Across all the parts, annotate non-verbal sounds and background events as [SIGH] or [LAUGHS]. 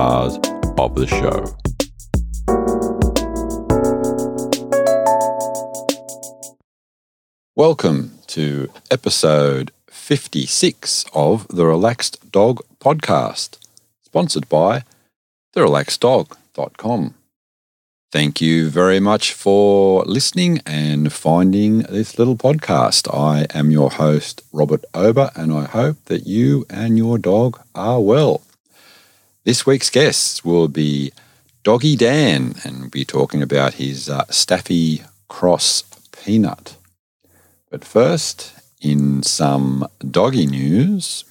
stars of the show. Welcome to episode 56 of the Relaxed Dog Podcast, sponsored by therelaxeddog.com. Thank you very much for listening and finding this little podcast. I am your host, Robert Ober, and I hope that you and your dog are well. This week's guests will be Doggy Dan, and we'll be talking about his uh, Staffy Cross Peanut. But first, in some doggy news,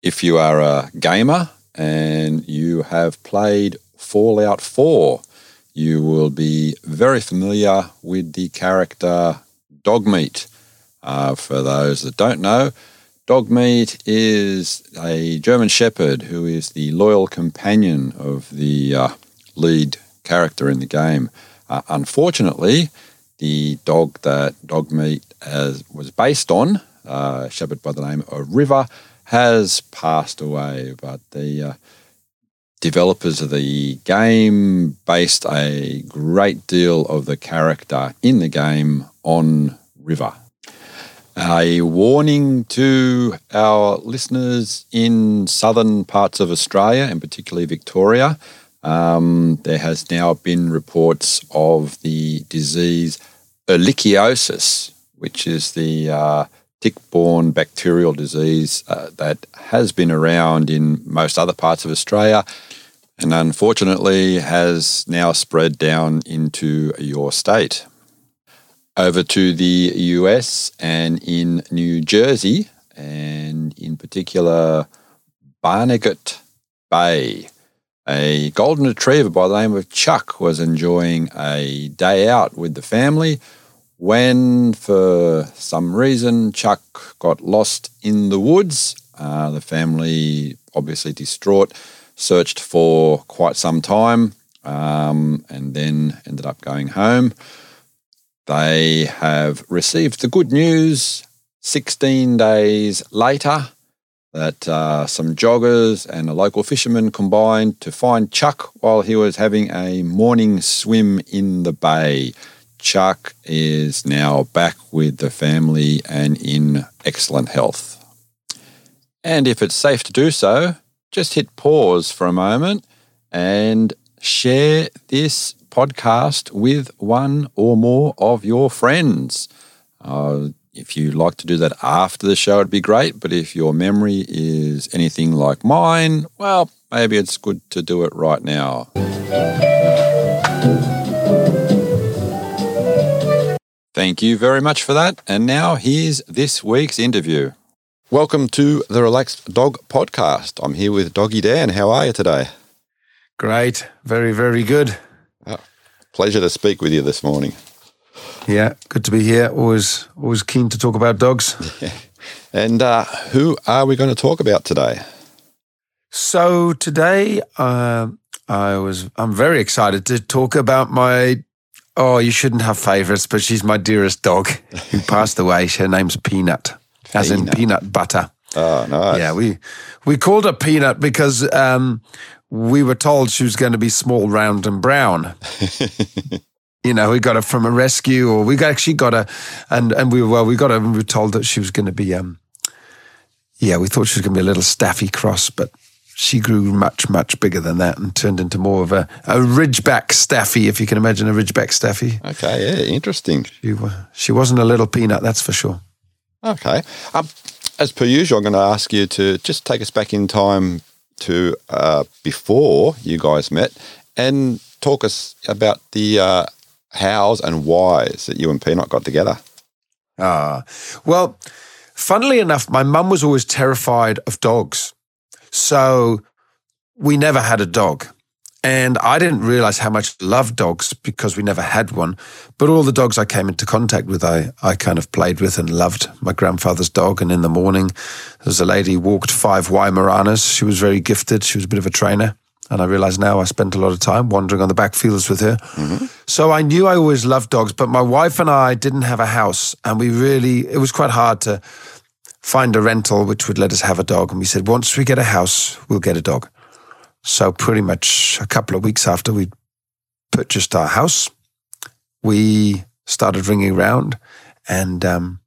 if you are a gamer and you have played Fallout 4, you will be very familiar with the character Dogmeat. Uh, for those that don't know, Dogmeat is a German Shepherd who is the loyal companion of the uh, lead character in the game. Uh, unfortunately, the dog that Dogmeat has, was based on, uh, shepherd by the name of River, has passed away. But the uh, developers of the game based a great deal of the character in the game on River. A warning to our listeners in southern parts of Australia, and particularly Victoria. Um, there has now been reports of the disease ehrlichiosis, which is the uh, tick-borne bacterial disease uh, that has been around in most other parts of Australia and unfortunately has now spread down into your state. Over to the US and in New Jersey, and in particular Barnegat Bay. A golden retriever by the name of Chuck was enjoying a day out with the family when, for some reason, Chuck got lost in the woods. Uh, the family, obviously distraught, searched for quite some time um, and then ended up going home. They have received the good news 16 days later that uh, some joggers and a local fisherman combined to find Chuck while he was having a morning swim in the bay. Chuck is now back with the family and in excellent health. And if it's safe to do so, just hit pause for a moment and share this podcast with one or more of your friends. Uh, if you like to do that after the show, it'd be great. But if your memory is anything like mine, well, maybe it's good to do it right now. Thank you very much for that. And now here's this week's interview. Welcome to the Relaxed Dog Podcast. I'm here with Doggy Dan. How are you today? Great. Very, very good. Oh, pleasure to speak with you this morning. Yeah, good to be here. Always, always keen to talk about dogs. Yeah. [LAUGHS] And uh, who are we going to talk about today? So today, uh, I was, I'm very excited to talk about my. Oh, you shouldn't have favorites, but she's my dearest dog [LAUGHS] who passed away. Her name's Peanut as in peanut butter. Oh, nice. Yeah, we we called her Peanut because um, we were told she was going to be small, round, and brown. [LAUGHS] you know, we got her from a rescue, or we actually got her, and and we well, we got her. and We were told that she was going to be, um, yeah, we thought she was going to be a little staffy cross, but she grew much much bigger than that and turned into more of a, a ridgeback staffy, if you can imagine a ridgeback staffy. Okay, yeah, interesting. She she wasn't a little peanut, that's for sure. Okay. Um, as per usual, I'm going to ask you to just take us back in time to uh, before you guys met and talk us about the uh, hows and whys that you and Peanut got together. Ah, well, funnily enough, my mum was always terrified of dogs. So we never had a dog. And I didn't realize how much I loved dogs because we never had one. But all the dogs I came into contact with, I, I kind of played with and loved. My grandfather's dog. And in the morning, there was a lady who walked five Weimaraners. She was very gifted. She was a bit of a trainer. And I realize now I spent a lot of time wandering on the back fields with her. Mm-hmm. So I knew I always loved dogs, but my wife and I didn't have a house. And we really, it was quite hard to find a rental which would let us have a dog. And we said, once we get a house, we'll get a dog. So pretty much a couple of weeks after we purchased our house, we started ringing around and um,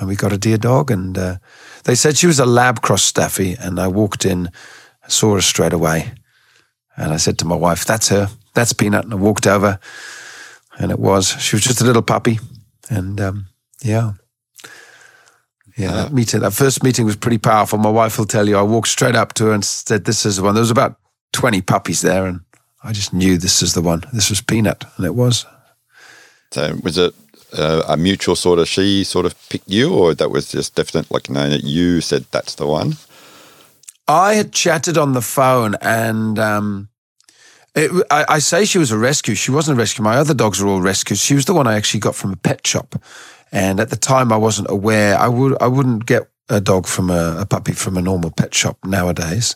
and we got a dear dog. And uh, they said she was a lab cross staffy. And I walked in, saw her straight away. And I said to my wife, That's her. That's Peanut. And I walked over, and it was. She was just a little puppy. And um, yeah. Yeah, that meeting, that first meeting was pretty powerful. My wife will tell you, I walked straight up to her and said, This is the one. There was about 20 puppies there, and I just knew this is the one. This was Peanut, and it was. So was it uh, a mutual sort of she sort of picked you, or that was just definite like no, you said that's the one? I had chatted on the phone, and um, it, I, I say she was a rescue. She wasn't a rescue. My other dogs were all rescues. She was the one I actually got from a pet shop, and at the time I wasn't aware. I would I wouldn't get a dog from a, a puppy from a normal pet shop nowadays,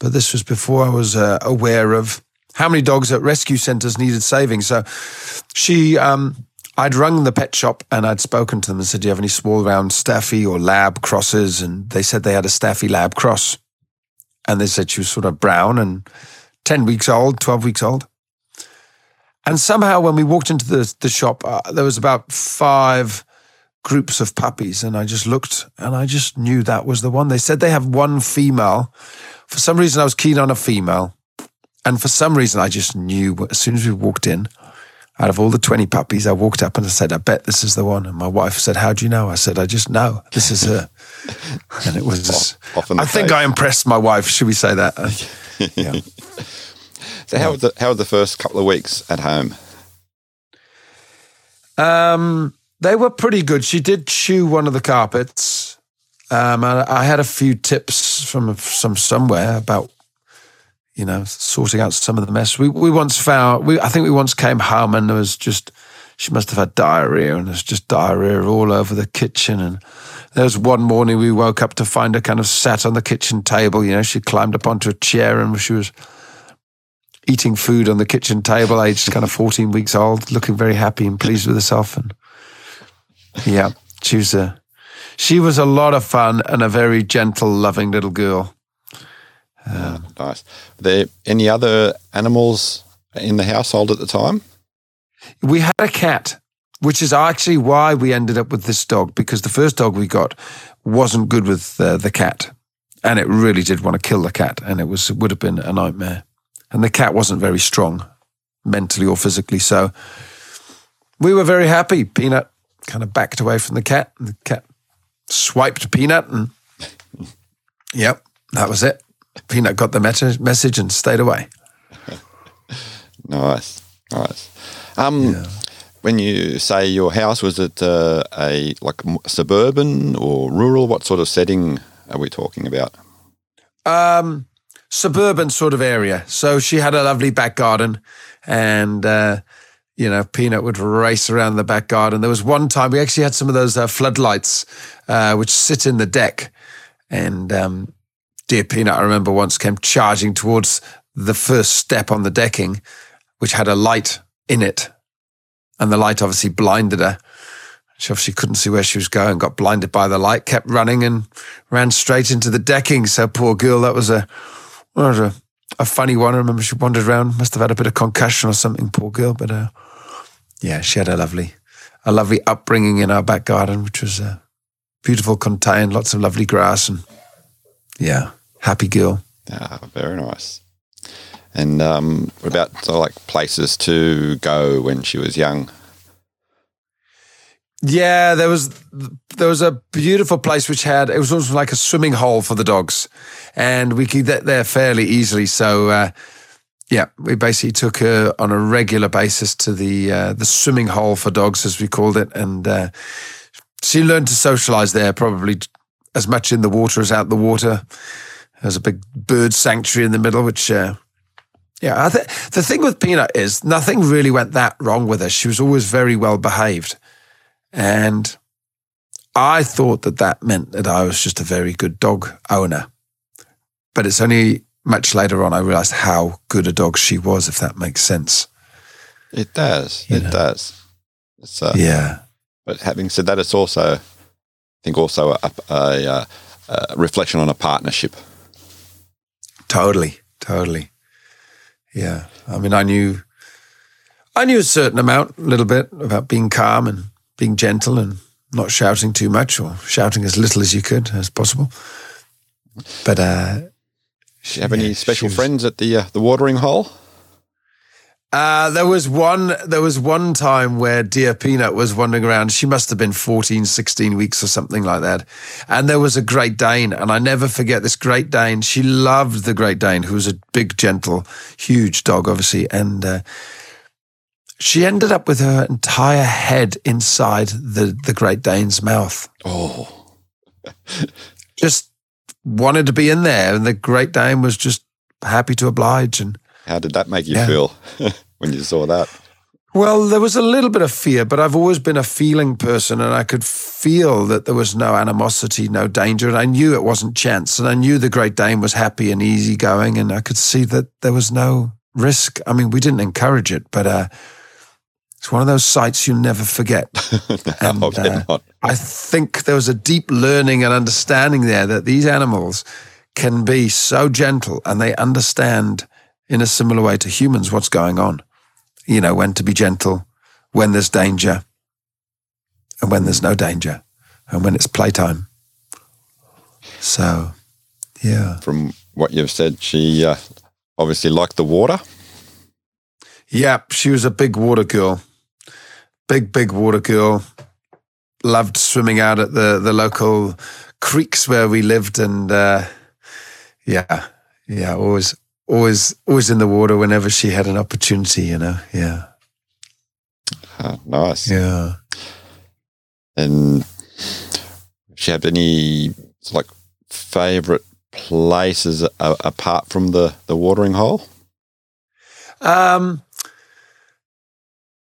but this was before I was uh, aware of how many dogs at rescue centres needed saving. So she. Um, I'd rung the pet shop and I'd spoken to them and said, Do you have any small round staffy or lab crosses? And they said they had a staffy lab cross. And they said she was sort of brown and 10 weeks old, 12 weeks old. And somehow when we walked into the, the shop, uh, there was about five groups of puppies. And I just looked and I just knew that was the one. They said they have one female. For some reason, I was keen on a female. And for some reason, I just knew as soon as we walked in, out of all the 20 puppies, I walked up and I said, I bet this is the one. And my wife said, How do you know? I said, I just know this is her. [LAUGHS] and it was, Off- off in the I think. I impressed my wife. Should we say that? [LAUGHS] Yeah. So how were the how was the first couple of weeks at home? Um, they were pretty good. She did chew one of the carpets. Um, I, I had a few tips from some somewhere about, you know, sorting out some of the mess. We we once found we I think we once came home and there was just she must have had diarrhea and there's just diarrhea all over the kitchen and there was one morning we woke up to find her kind of sat on the kitchen table. You know, she climbed up onto a chair and she was eating food on the kitchen table, aged kind of 14 weeks old, looking very happy and pleased with herself. And yeah, she was a, she was a lot of fun and a very gentle, loving little girl. Nice. Were there any other animals in the household at the time? We had a cat, which is actually why we ended up with this dog because the first dog we got wasn't good with uh, the cat, and it really did want to kill the cat, and it was it would have been a nightmare. And the cat wasn't very strong, mentally or physically, so we were very happy. Peanut kind of backed away from the cat, and the cat swiped Peanut, and [LAUGHS] yep, that was it. Peanut got the meta- message and stayed away. [LAUGHS] Nice, nice. Um, When you say your house, was it uh, a like suburban or rural? What sort of setting are we talking about? um, suburban sort of area. So she had a lovely back garden, and uh, you know, Peanut would race around the back garden. There was one time we actually had some of those uh, floodlights, uh, which sit in the deck, and um, dear Peanut, I remember once came charging towards the first step on the decking, which had a light in it, and the light obviously blinded her. She obviously couldn't see where she was going, got blinded by the light, kept running and ran straight into the decking. So poor girl, that was a, it was a, a funny one. I remember she wandered around, must have had a bit of concussion or something, poor girl. But uh, yeah, she had a lovely, a lovely upbringing in our back garden, which was a beautiful, contained, lots of lovely grass, and yeah, happy girl. Ah, very nice. And um, what about of like places to go when she was young? Yeah, there was there was a beautiful place which had it was also like a swimming hole for the dogs, and we could get there fairly easily. So, uh, yeah, we basically took her on a regular basis to the uh, the swimming hole for dogs, as we called it, and uh, she learned to socialize there probably as much in the water as out the water. There's a big bird sanctuary in the middle, which. Uh, yeah, th- the thing with Peanut is nothing really went that wrong with her. She was always very well behaved. And I thought that that meant that I was just a very good dog owner. But it's only much later on, I realized how good a dog she was, if that makes sense. It does. You it know. does. It's, uh, Yeah. But having said that, it's also, I think, also a, a, a, a reflection on a partnership. Totally, totally. Yeah. I mean, I knew, I knew a certain amount, a little bit about being calm and being gentle and not shouting too much or shouting as little as you could as possible. But uh, Do you have any Yeah, special was- friends at the uh, the watering hole? Uh, there was one there was one time where dear Peanut was wandering around. She must have been 14, 16 weeks or something like that. And there was a Great Dane, and I never forget this Great Dane. She loved the Great Dane, who was a big, gentle, huge dog, obviously. And uh, she ended up with her entire head inside the, the Great Dane's mouth. Oh, [LAUGHS] Just wanted to be in there. And the Great Dane was just happy to oblige. And how did that make you Yeah. feel [LAUGHS] when you saw that? Well, there was a little bit of fear, but I've always been a feeling person and I could feel that there was no animosity, no danger. And I knew it wasn't chance. And I knew the Great Dane was happy and easygoing. And I could see that there was no risk. I mean, we didn't encourage it, but uh, it's one of those sights you never forget. [LAUGHS] And, I uh. I think there was a deep learning and understanding there that these animals can be so gentle and they understand in a similar way to humans what's going on. You know, when to be gentle, when there's danger, and when there's no danger, and when it's playtime. So, yeah. From what you've said, she uh, obviously liked the water. Yeah, she was a big water girl. Big, big water girl. Loved swimming out at the, the local creeks where we lived. And uh, yeah, yeah, always, always, always in the water whenever she had an opportunity, you know. Yeah, Ah, nice. yeah. And she had any like favorite places a- apart from the the watering hole? Um,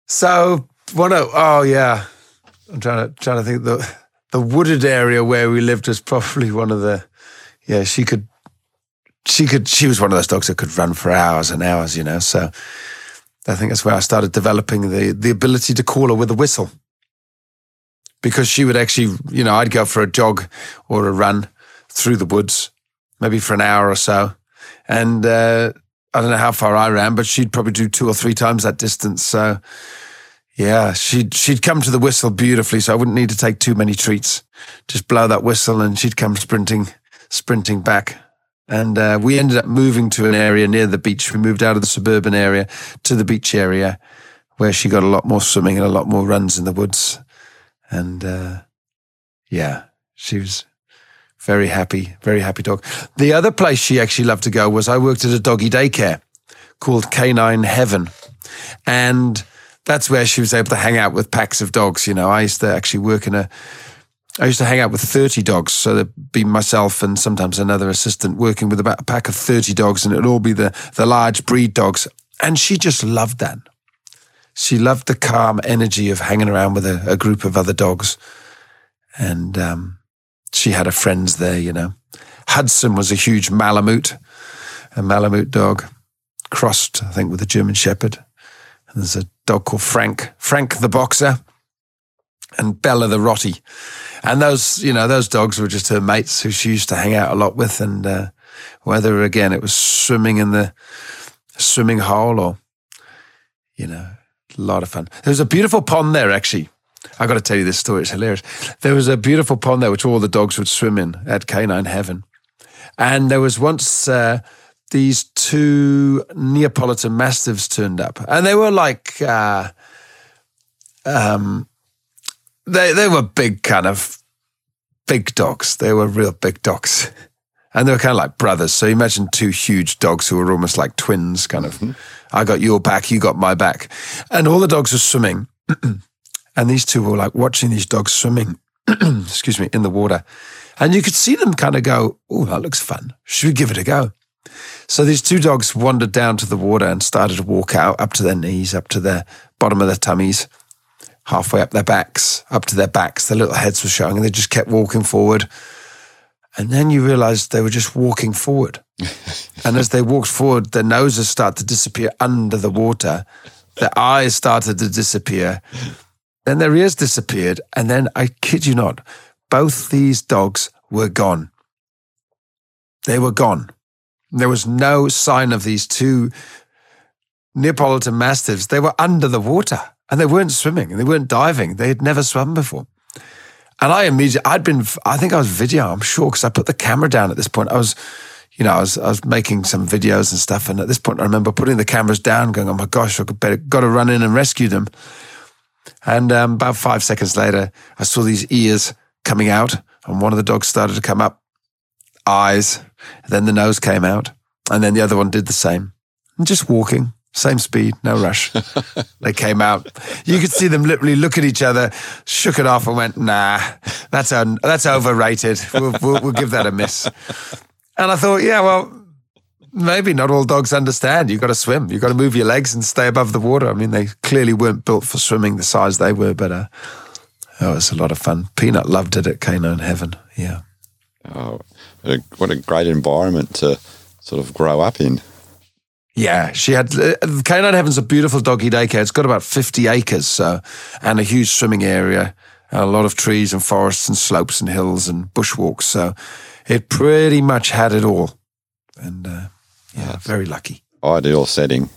so one of oh yeah, I'm trying to trying to think the the wooded area where we lived was probably one of the yeah she could she could she was one of those dogs that could run for hours and hours you know so I think that's where I started developing the the ability to call her with a whistle because she would actually you know I'd go for a jog or a run through the woods maybe for an hour or so and. uh I don't know how far I ran, but she'd probably do two or three times that distance. So, yeah, she'd she'd come to the whistle beautifully, so I wouldn't need to take too many treats. Just blow that whistle, and she'd come sprinting, sprinting back. And uh, we ended up moving to an area near the beach. We moved out of the suburban area to the beach area, where she got a lot more swimming and a lot more runs in the woods. And uh, yeah, she was very happy, very happy dog. The other place she actually loved to go was I worked at a doggy daycare called Canine Heaven. And that's where she was able to hang out with packs of dogs. You know, I used to actually work in a, I used to hang out with 30 dogs. So there'd be myself and sometimes another assistant working with about a pack of 30 dogs, and it'd all be the, the large breed dogs. And she just loved that. She loved the calm energy of hanging around with a, a group of other dogs. And um, she had her friends there, you know. Hudson was a huge Malamute, a Malamute dog, crossed, I think, with a German Shepherd. And there's a dog called Frank, Frank the Boxer, and Bella the Rottie. And those, you know, those dogs were just her mates who she used to hang out a lot with. And uh, whether, again, it was swimming in the swimming hole or, you know, a lot of fun. There was a beautiful pond there, actually. I got to tell you this story. It's hilarious. There was a beautiful pond there, which all the dogs would swim in at Canine Heaven. And there was once uh, these two Neapolitan Mastiffs turned up, and they were like, uh, um, they they were big, kind of big dogs. They were real big dogs, [LAUGHS] and they were kind of like brothers. So imagine two huge dogs who were almost like twins, kind of. I got your back, you got my back, and all the dogs were swimming. [CLEARS THROAT] And these two were like watching these dogs swimming, [CLEARS THROAT] excuse me, in the water. And you could see them kind of go, Oh, that looks fun. Should we give it a go? So these two dogs wandered down to the water and started to walk out up to their knees, up to the bottom of their tummies, halfway up their backs, up to their backs. Their little heads were showing, and they just kept walking forward. And then you realize they were just walking forward. [LAUGHS] and as they walked forward, their noses started to disappear under the water. Their eyes started to disappear. Then their ears disappeared. And then, I kid you not, both these dogs were gone. They were gone. There was no sign of these two Neapolitan Mastiffs. They were under the water and they weren't swimming. And they weren't diving. They had never swum before. And I immediately, I'd been, I think I was video, I'm sure, because I put the camera down at this point. I was, you know, I was, I was making some videos and stuff. And at this point, I remember putting the cameras down, going, oh my gosh, I better, got to run in and rescue them. And um, about five seconds later, I saw these ears coming out, and one of the dogs started to come up, eyes, then the nose came out, and then the other one did the same. And just walking, same speed, no rush. [LAUGHS] they came out. You could see them literally look at each other, shook it off, and went, "Nah, that's un- that's overrated. We'll, we'll, we'll give that a miss." And I thought, yeah, well, maybe not all dogs understand. You've got to swim. You've got to move your legs and stay above the water. I mean, they clearly weren't built for swimming the size they were, but uh, oh, it was a lot of fun. Peanut loved it at Canine Heaven. Yeah. Oh, what a, what a great environment to sort of grow up in. Yeah, she had uh, Canine Heaven's a beautiful doggy daycare. It's got about fifty acres, so and a huge swimming area, a lot of trees and forests and slopes and hills and bushwalks. So it pretty much had it all, and uh, yeah, That's very lucky. Ideal setting.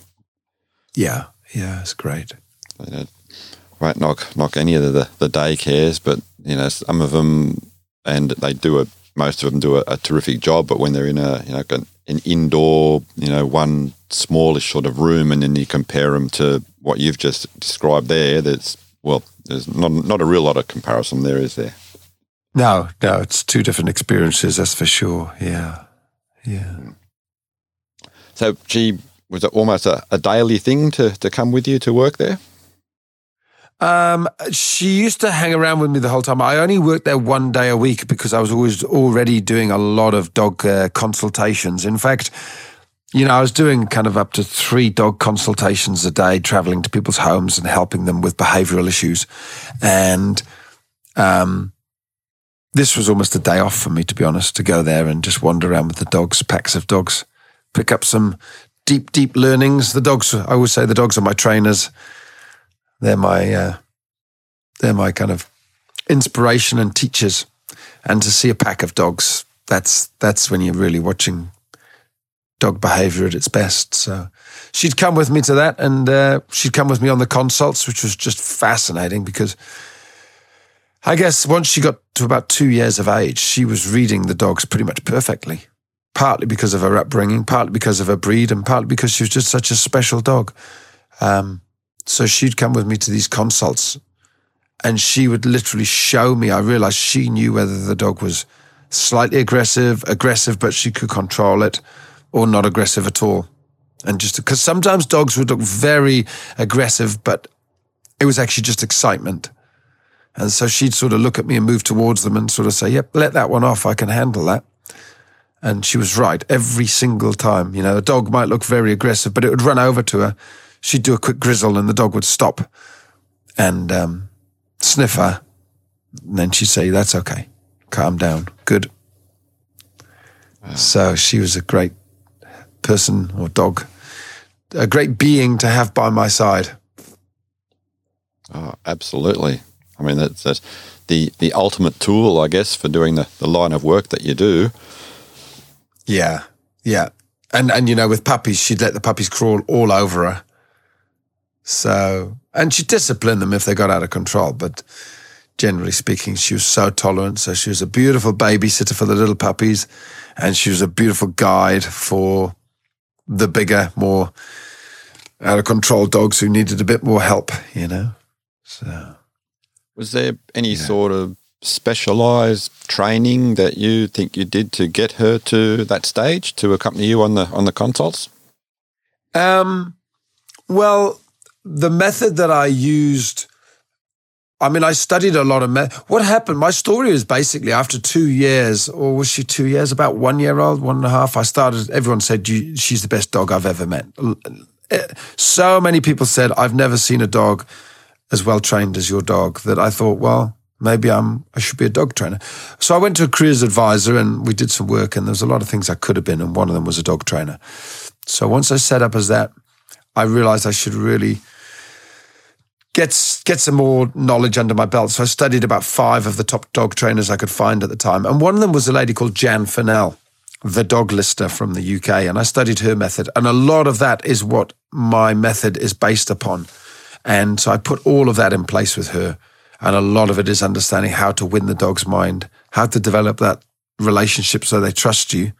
Yeah, yeah, it's great. They won't knock knock any of the the daycares, but you know some of them, and they do a most of them do a, a terrific job. But when they're in a you know an indoor, you know, one smallish sort of room, and then you compare them to what you've just described there, that's well, there's not not a real lot of comparison there, is there? No, no, it's two different experiences, that's for sure. Yeah, yeah. So, she was it almost a, a daily thing to to come with you to work there? Um, she used to hang around with me the whole time. I only worked there one day a week because I was always already doing a lot of dog uh, consultations. In fact, you know, I was doing kind of up to three dog consultations a day, traveling to people's homes and helping them with behavioral issues. And um, this was almost a day off for me, to be honest, to go there and just wander around with the dogs, packs of dogs, pick up some deep, deep learnings. The dogs, I always say the dogs are my trainers they're my uh, they're my kind of inspiration and teachers. And to see a pack of dogs, that's that's when you're really watching dog behavior at its best. So she'd come with me to that, and uh, she'd come with me on the consults, which was just fascinating because I guess once she got to about two years of age, she was reading the dogs pretty much perfectly. Partly because of her upbringing, partly because of her breed, and partly because she was just such a special dog. Um, so she'd come with me to these consults and she would literally show me. I realized she knew whether the dog was slightly aggressive, aggressive, but she could control it, or not aggressive at all. And just because sometimes dogs would look very aggressive, but it was actually just excitement. And so she'd sort of look at me and move towards them and sort of say, Yep, let that one off. I can handle that. And she was right every single time. You know, a dog might look very aggressive, but it would run over to her she'd do a quick grizzle and the dog would stop and um, sniff her. And then she'd say, That's okay. Calm down. Good. Wow. So she was a great person or dog, a great being to have by my side. Oh, absolutely. I mean, that's, that's the, the ultimate tool, I guess, for doing the, the line of work that you do. Yeah. Yeah. And, and, you know, with puppies, she'd let the puppies crawl all over her. So, and she disciplined them if they got out of control. But generally speaking, she was so tolerant. So she was a beautiful babysitter for the little puppies, and she was a beautiful guide for the bigger, more out of control dogs who needed a bit more help. You know. So, was there any yeah. sort of specialized training that you think you did to get her to that stage to accompany you on the on the consults? Um. Well, the method that I used, I mean, I studied a lot of me- what happened. My story is basically after two years, or was she two years? About one year old, one and a half. I started. Everyone said she's the best dog I've ever met. Eh, so many people said I've never seen a dog as well trained as your dog. That I thought, well, maybe I'm I should be a dog trainer. So I went to a careers advisor and we did some work and there was a lot of things I could have been and one of them was a dog trainer. So once I set up as that, I realized I should really get get some more knowledge under my belt. So I studied about five of the top dog trainers I could find at the time, and one of them was a lady called Jan Fennell, the dog listener from the UK, and I studied her method, and a lot of that is what my method is based upon, and so I put all of that in place with her, and a lot of it is understanding how to win the dog's mind, how to develop that relationship so they trust you,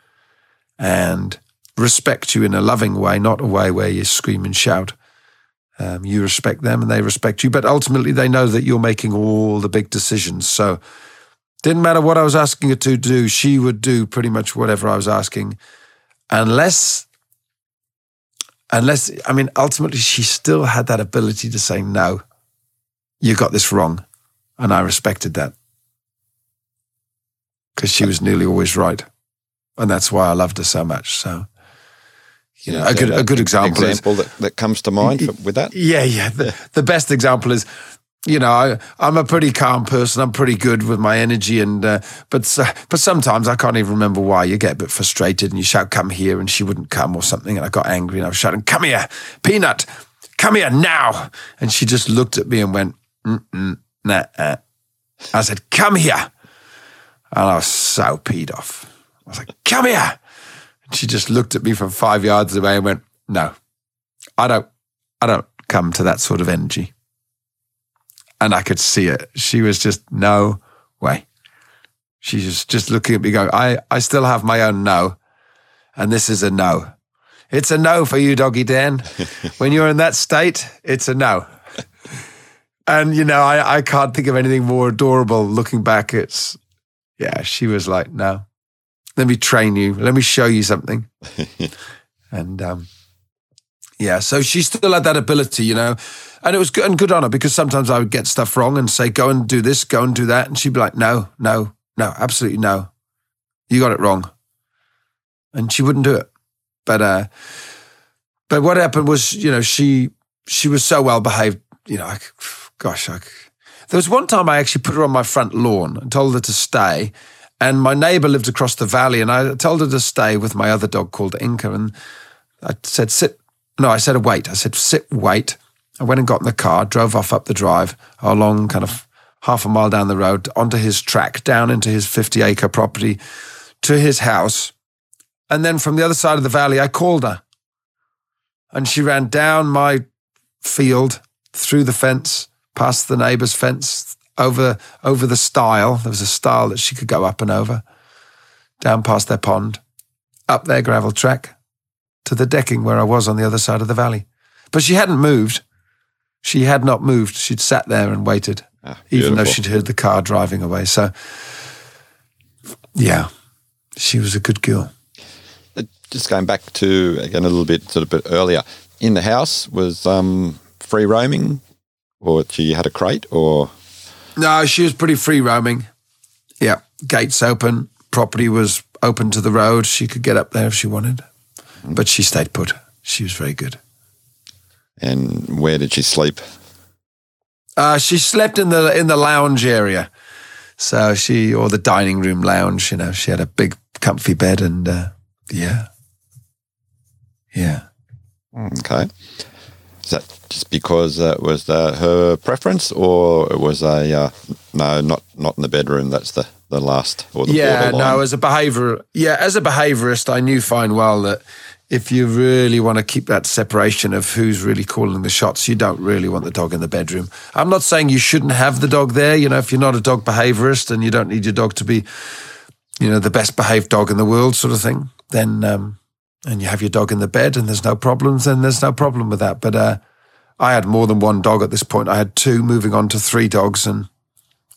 and respect you in a loving way, not a way where you scream and shout um, you respect them and they respect you, but ultimately they know that you're making all the big decisions. So didn't matter what I was asking her to do, she would do pretty much whatever I was asking, unless, unless I mean, ultimately she still had that ability to say no. You got this wrong, and I respected that because she was nearly always right, and that's why I loved her so much. So you know, a good a good example, example is, that, that comes to mind with that. Yeah, yeah. The, the best example is, you know, I, I'm a pretty calm person. I'm pretty good with my energy, and uh, but uh, but sometimes I can't even remember why. You get a bit frustrated, and you shout, "Come here!" and she wouldn't come or something, and I got angry, and I was shouting, "Come here, Peanut! Come here now!" And she just looked at me and went, Mm-mm, "Nah." Uh. I said, "Come here," and I was so peed off. I was like, "Come here." She just looked at me from five yards away and went, No, I don't, I don't come to that sort of energy. And I could see it. She was just, No way. She's just, just looking at me going, I, I still have my own no. And this is a no. It's a no for you, Doggy Dan. [LAUGHS] when you're in that state, it's a no. And, you know, I, I can't think of anything more adorable looking back. It's, yeah, she was like, no, let me train you. Let me show you something. [LAUGHS] and um, yeah, so she still had that ability, you know, and it was good and good on her because sometimes I would get stuff wrong and say, "Go and do this, go and do that," and she'd be like, "No, no, no, absolutely no, you got it wrong," and she wouldn't do it. But uh, but what happened was, you know, she she was so well behaved, you know. I, gosh, I, there was one time I actually put her on my front lawn and told her to stay and my neighbor lived across the valley, and I told her to stay with my other dog called Inca. And I said, sit. No, I said, wait. I said, sit, wait. I went and got in the car, drove off up the drive, along kind of half a mile down the road, onto his track, down into his 50 acre property, to his house. And then from the other side of the valley, I called her. And she ran down my field, through the fence, past the neighbor's fence, over over the stile. There was a stile that she could go up and over, down past their pond, up their gravel track, to the decking where I was on the other side of the valley. But she hadn't moved. She had not moved. She'd sat there and waited, ah, even though she'd heard the car driving away. So, yeah, she was a good girl. Uh, just going back to again a little bit, sort of bit earlier, in the house was um, free roaming, or she had a crate, or no, she was pretty free roaming. Yeah, gates open. Property was open to the road. She could get up there if she wanted, but she stayed put. She was very good. And where did she sleep? Uh, she slept in the in the lounge area. So she or the dining room lounge. You know, she had a big comfy bed, and uh, yeah, yeah. Okay. Is that just because uh, was uh, her preference, or it was a uh, no, not not in the bedroom? That's the the last or the yeah. No, as a behavior, yeah, as a behaviorist, I knew fine well that if you really want to keep that separation of who's really calling the shots, you don't really want the dog in the bedroom. I'm not saying you shouldn't have the dog there. You know, if you're not a dog behaviorist and you don't need your dog to be, you know, the best behaved dog in the world, sort of thing, then um, and you have your dog in the bed and there's no problems, then there's no problem with that. But uh, I had more than one dog at this point. I had two, moving on to three dogs, and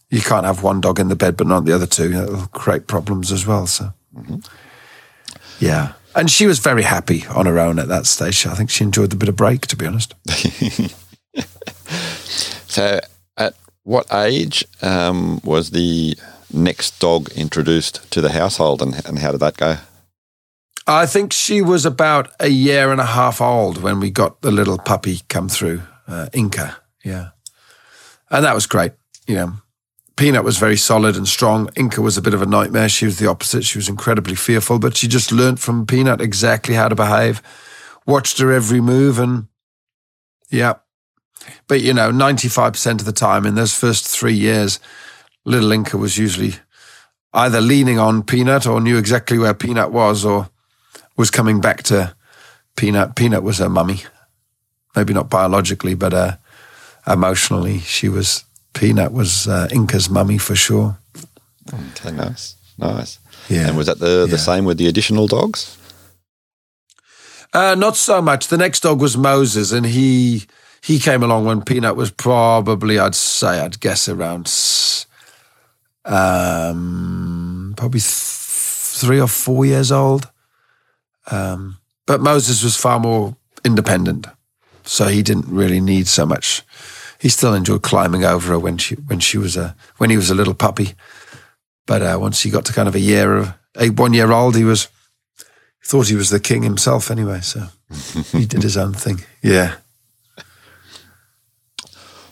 you can't have one dog in the bed but not the other two. It'll create problems as well. So, mm-hmm. yeah. And she was very happy on her own at that stage. I think she enjoyed the bit of break, to be honest. [LAUGHS] [LAUGHS] so, at what age um, was the next dog introduced to the household, and, and how did that go? I think she was about a year and a half old when we got the little puppy come through, uh, Inca. Yeah. And that was great. You know, Peanut was very solid and strong. Inca was a bit of a nightmare. She was the opposite. She was incredibly fearful, but she just learnt from Peanut exactly how to behave. Watched her every move, and yeah. But you know, ninety-five percent of the time in those first three years, little Inca was usually either leaning on Peanut or knew exactly where Peanut was, or was coming back to Peanut. Peanut was her mummy, maybe not biologically, but uh, emotionally, she was Peanut was uh, Inca's mummy for sure. Okay, nice, nice. Yeah. And was that the, the Yeah. same with the additional dogs? Uh, not so much. The next dog was Moses, and he he came along when Peanut was probably, I'd say, I'd guess around um, probably th- three or four years old. Um, but Moses was far more independent, so he didn't really need so much. He still enjoyed climbing over her when she when she was a when he was a little puppy. But uh, once he got to kind of a year of a one year old, he was thought he was the king himself anyway. So he did his own thing. Yeah.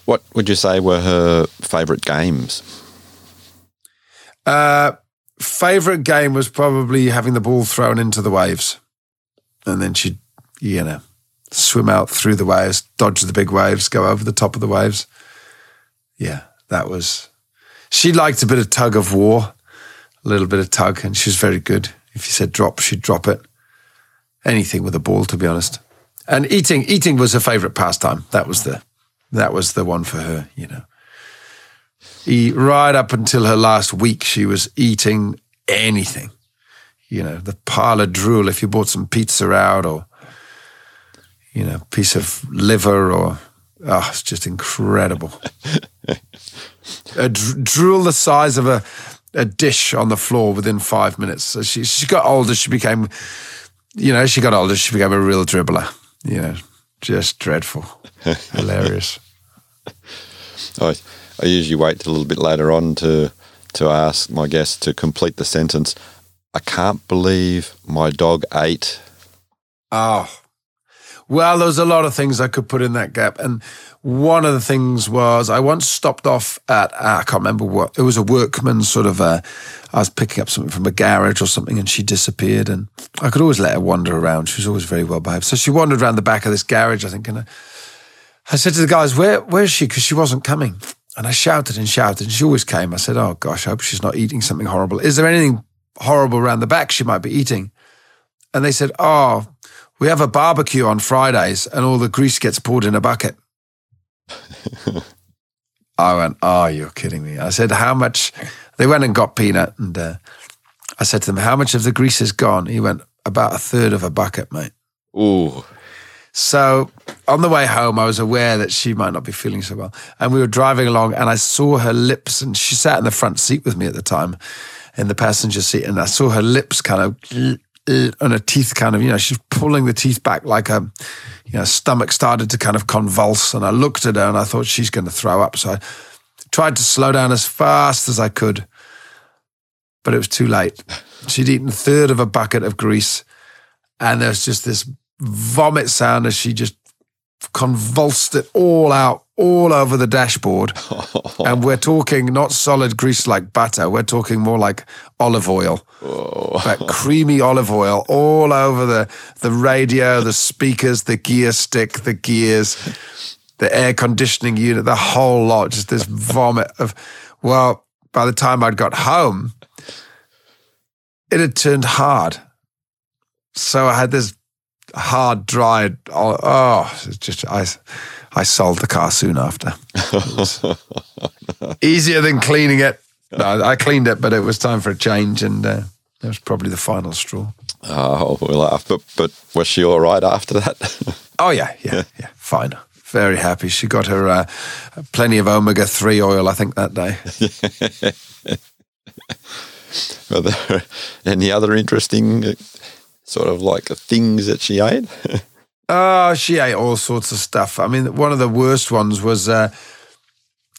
What would you say were her favourite games? Uh, favorite game was probably having the ball thrown into the waves, and then she'd you know swim out through the waves, dodge the big waves, go over the top of the waves. Yeah, that was. She liked a bit of tug of war, a little bit of tug, and she was very good. If you said drop, she'd drop it. Anything with a ball, to be honest. And eating, eating was her favorite pastime. That was the, that was the one for her. You know right up until her last week. She was eating anything, you know, the pile of drool. If you bought some pizza out, or you know, a piece of liver, or oh, it's just incredible. [LAUGHS] a dr- drool the size of a a dish on the floor within five minutes. So she she got older. She became, you know, she got older. She became a real dribbler. You know, just dreadful, [LAUGHS] hilarious. I, I usually wait a little bit later on to to ask my guests to complete the sentence. I can't believe my dog ate. Oh, well, there was a lot of things I could put in that gap. And one of the things was I once stopped off at, I can't remember what, it was a workman sort of, uh, I was picking up something from a garage or something and she disappeared. And I could always let her wander around. She was always very well behaved. So she wandered around the back of this garage, I think. And I, I said to the guys, where, where's she? Because she wasn't coming. And I shouted and shouted and she always came. I said, oh gosh, I hope she's not eating something horrible. Is there anything horrible around the back she might be eating? And they said, oh, we have a barbecue on Fridays and all the grease gets poured in a bucket. [LAUGHS] I went, oh, you're kidding me. I said, how much? They went and got peanut. And uh, I said to them, how much of the grease is gone? He went, about a third of a bucket, mate. Ooh, So on the way home, I was aware that she might not be feeling so well. And we were driving along and I saw her lips, and she sat in the front seat with me at the time in the passenger seat. And I saw her lips kind of, and her teeth kind of, you know, she's pulling the teeth back like a, you know, stomach started to kind of convulse. And I looked at her and I thought she's going to throw up. So I tried to slow down as fast as I could, but it was too late. She'd eaten a third of a bucket of grease. And there was just this vomit sound as she just convulsed it all out, all over the dashboard. [LAUGHS] and we're talking not solid grease like butter, we're talking more like olive oil. But creamy olive oil all over the, the radio, the speakers, the gear stick, the gears, the air conditioning unit, the whole lot. Just this vomit of, well, by the time I'd got home, it had turned hard. So I had this hard, dried. Oh, oh it's just I, I sold the car soon after. [LAUGHS] Easier than cleaning it. No, I cleaned it, but it was time for a change, and uh, that was probably the final straw. oh, we laugh. But but was she all right after that? [LAUGHS] Oh yeah, yeah, yeah, fine. Very happy. She got her uh, plenty of omega three oil, I think, that day. [LAUGHS] Were there any other interesting uh, sort of like things that she ate? Oh, she ate all sorts of stuff. I mean, one of the worst ones was uh,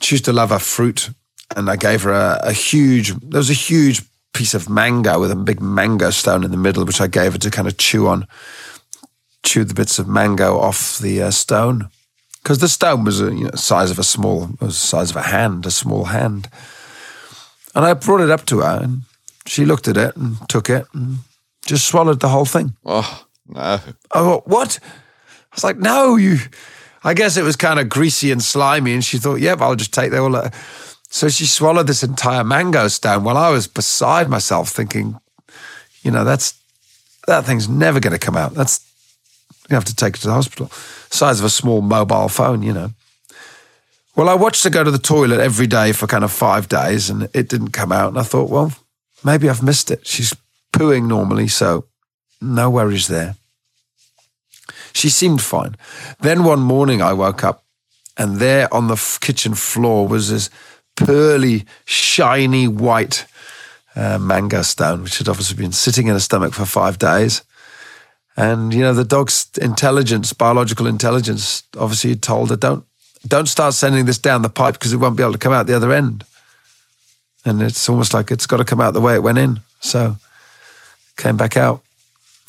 she used to love her fruit, and I gave her a, a huge. There was a huge piece of mango with a big mango stone in the middle, which I gave her to kind of chew on, chew the bits of mango off the uh, stone, because the stone was a you know, size of a small, was the size of a hand, a small hand. And I brought it up to her, and she looked at it and took it and just swallowed the whole thing. Oh, no. I thought, what? I was like, no, you. I guess it was kind of greasy and slimy, and she thought, yep, I'll just take that all. Uh, so she swallowed this entire mango stone while I was beside myself thinking, you know, that's that thing's never going to come out. That's you have to take it to the hospital. Size of a small mobile phone, you know. Well, I watched her go to the toilet every day for kind of five days, and it didn't come out. And I thought, well, maybe I've missed it. She's pooing normally, so no worries there. She seemed fine. Then one morning I woke up, and there on the f- kitchen floor was this pearly, shiny white uh, mango stone, which had obviously been sitting in her stomach for five days. And you know, the dog's intelligence, biological intelligence, obviously told her, "Don't, don't start sending this down the pipe because it won't be able to come out the other end." And it's almost like it's got to come out the way it went in. So, came back out.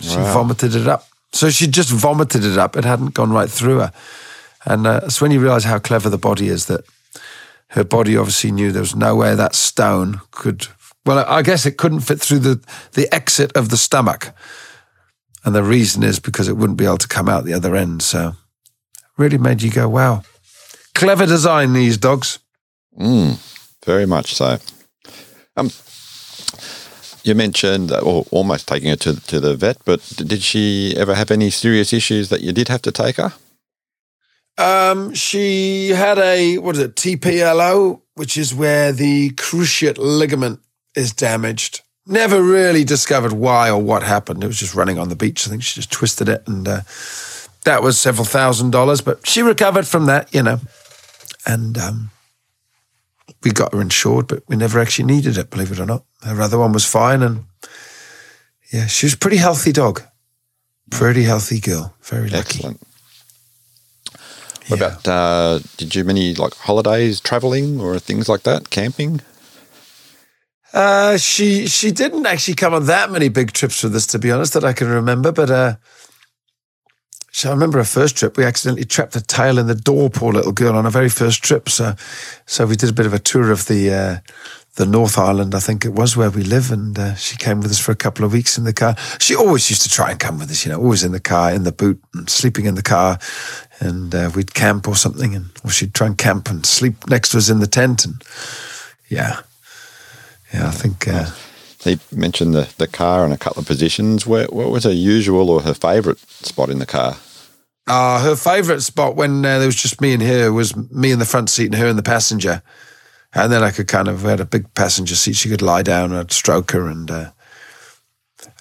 She Wow. vomited it up. So she just vomited it up. It hadn't gone right through her. And uh, it's when you realize how clever the body is that her body obviously knew there was no way that stone could. Well, I guess it couldn't fit through the, the exit of the stomach. And the reason is because it wouldn't be able to come out the other end. So really made you go, wow. Clever design, these dogs. Mm, very much so. Um, you mentioned, uh, or almost taking her to to the vet, but did she ever have any serious issues that you did have to take her? Um, she had a what is it, TPLO, which is where the cruciate ligament is damaged. Never really discovered why or what happened. It was just running on the beach. I think she just twisted it, and uh, that was several thousand dollars. But she recovered from that, you know, and um, we got her insured, but we never actually needed it. Believe it or not, her other one was fine, and yeah, she was a pretty healthy dog, pretty healthy girl, very lucky. Excellent. What about uh, did you have many like holidays, traveling, or things like that, camping? Uh, she she didn't actually come on that many big trips with us, to be honest, that I can remember. But uh, so I remember our first trip. We accidentally trapped a tail in the door, poor little girl, on our very first trip. So so we did a bit of a tour of the uh, the North Island, I think it was where we live, and uh, she came with us for a couple of weeks in the car. She always used to try and come with us, you know, always in the car, in the boot, and sleeping in the car, and uh, we'd camp or something, and or she'd try and camp and sleep next to us in the tent, and yeah. Yeah, I think uh, He mentioned the, the car in a couple of positions. Where what was her usual or her favourite spot in the car? Uh, her favourite spot when uh, there was just me and her was me in the front seat and her in the passenger. And then I could kind of, we had a big passenger seat. She could lie down and I'd stroke her. And uh,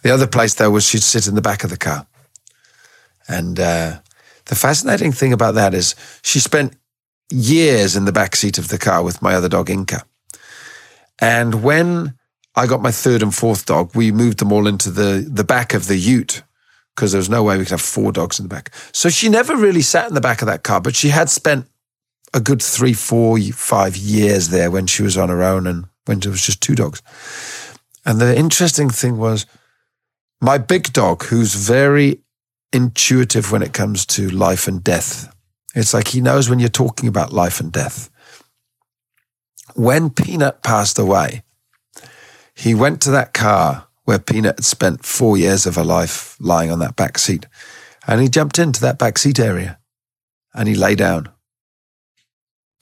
the other place, though, was she'd sit in the back of the car. And uh, the fascinating thing about that is she spent years in the back seat of the car with my other dog, Inca. And when I got my third and fourth dog, we moved them all into the, the back of the ute because there was no way we could have four dogs in the back. So she never really sat in the back of that car, but she had spent a good three, four, five years there when she was on her own and when there was just two dogs. And the interesting thing was my big dog, who's very intuitive when it comes to life and death. It's like he knows when you're talking about life and death. When Peanut passed away, he went to that car where Peanut had spent four years of her life lying on that back seat. And he jumped into that back seat area and he lay down.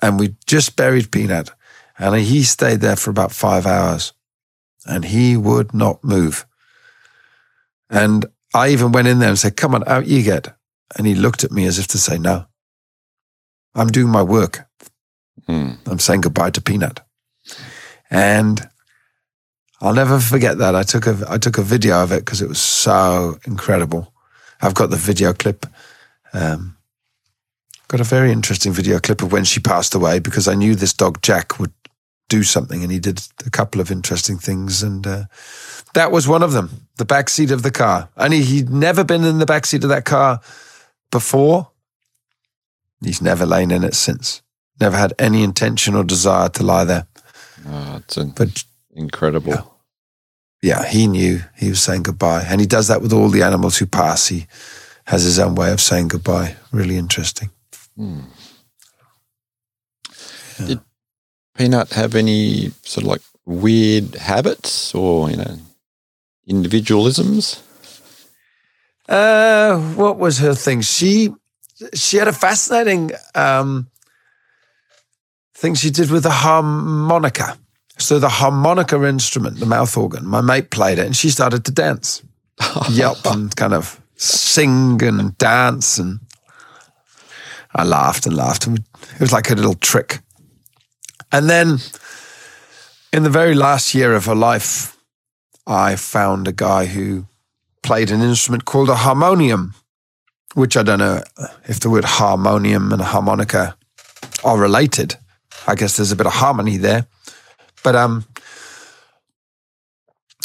And we just buried Peanut. And he stayed there for about five hours and he would not move. And I even went in there and said, Come on, out you get. And he looked at me as if to say, No, I'm doing my work. Hmm. I'm saying goodbye to Peanut. And I'll never forget that. I took a I took a video of it because it was so incredible. I've got the video clip. Um, got a very interesting video clip of when she passed away because I knew this dog Jack would do something, and he did a couple of interesting things, and uh, that was one of them. The back seat of the car, and he, he'd never been in the back seat of that car before. He's never lain in it since. Never had any intention or desire to lie there. Oh, But incredible. Yeah. Yeah, he knew he was saying goodbye. And he does that with all the animals who pass. He has his own way of saying goodbye. Really interesting. Did Peanut have any sort of like weird habits or you know individualisms? Uh, what was her thing? She she had a fascinating um, thing she did with the harmonica. So the harmonica instrument, the mouth organ, my mate played it, and she started to dance, [LAUGHS] yelp, and kind of sing and dance, and I laughed and laughed, and it was like a little trick. And then, in the very last year of her life, I found a guy who played an instrument called a harmonium, which I don't know if the word harmonium and harmonica are related. I guess there's a bit of harmony there. But um,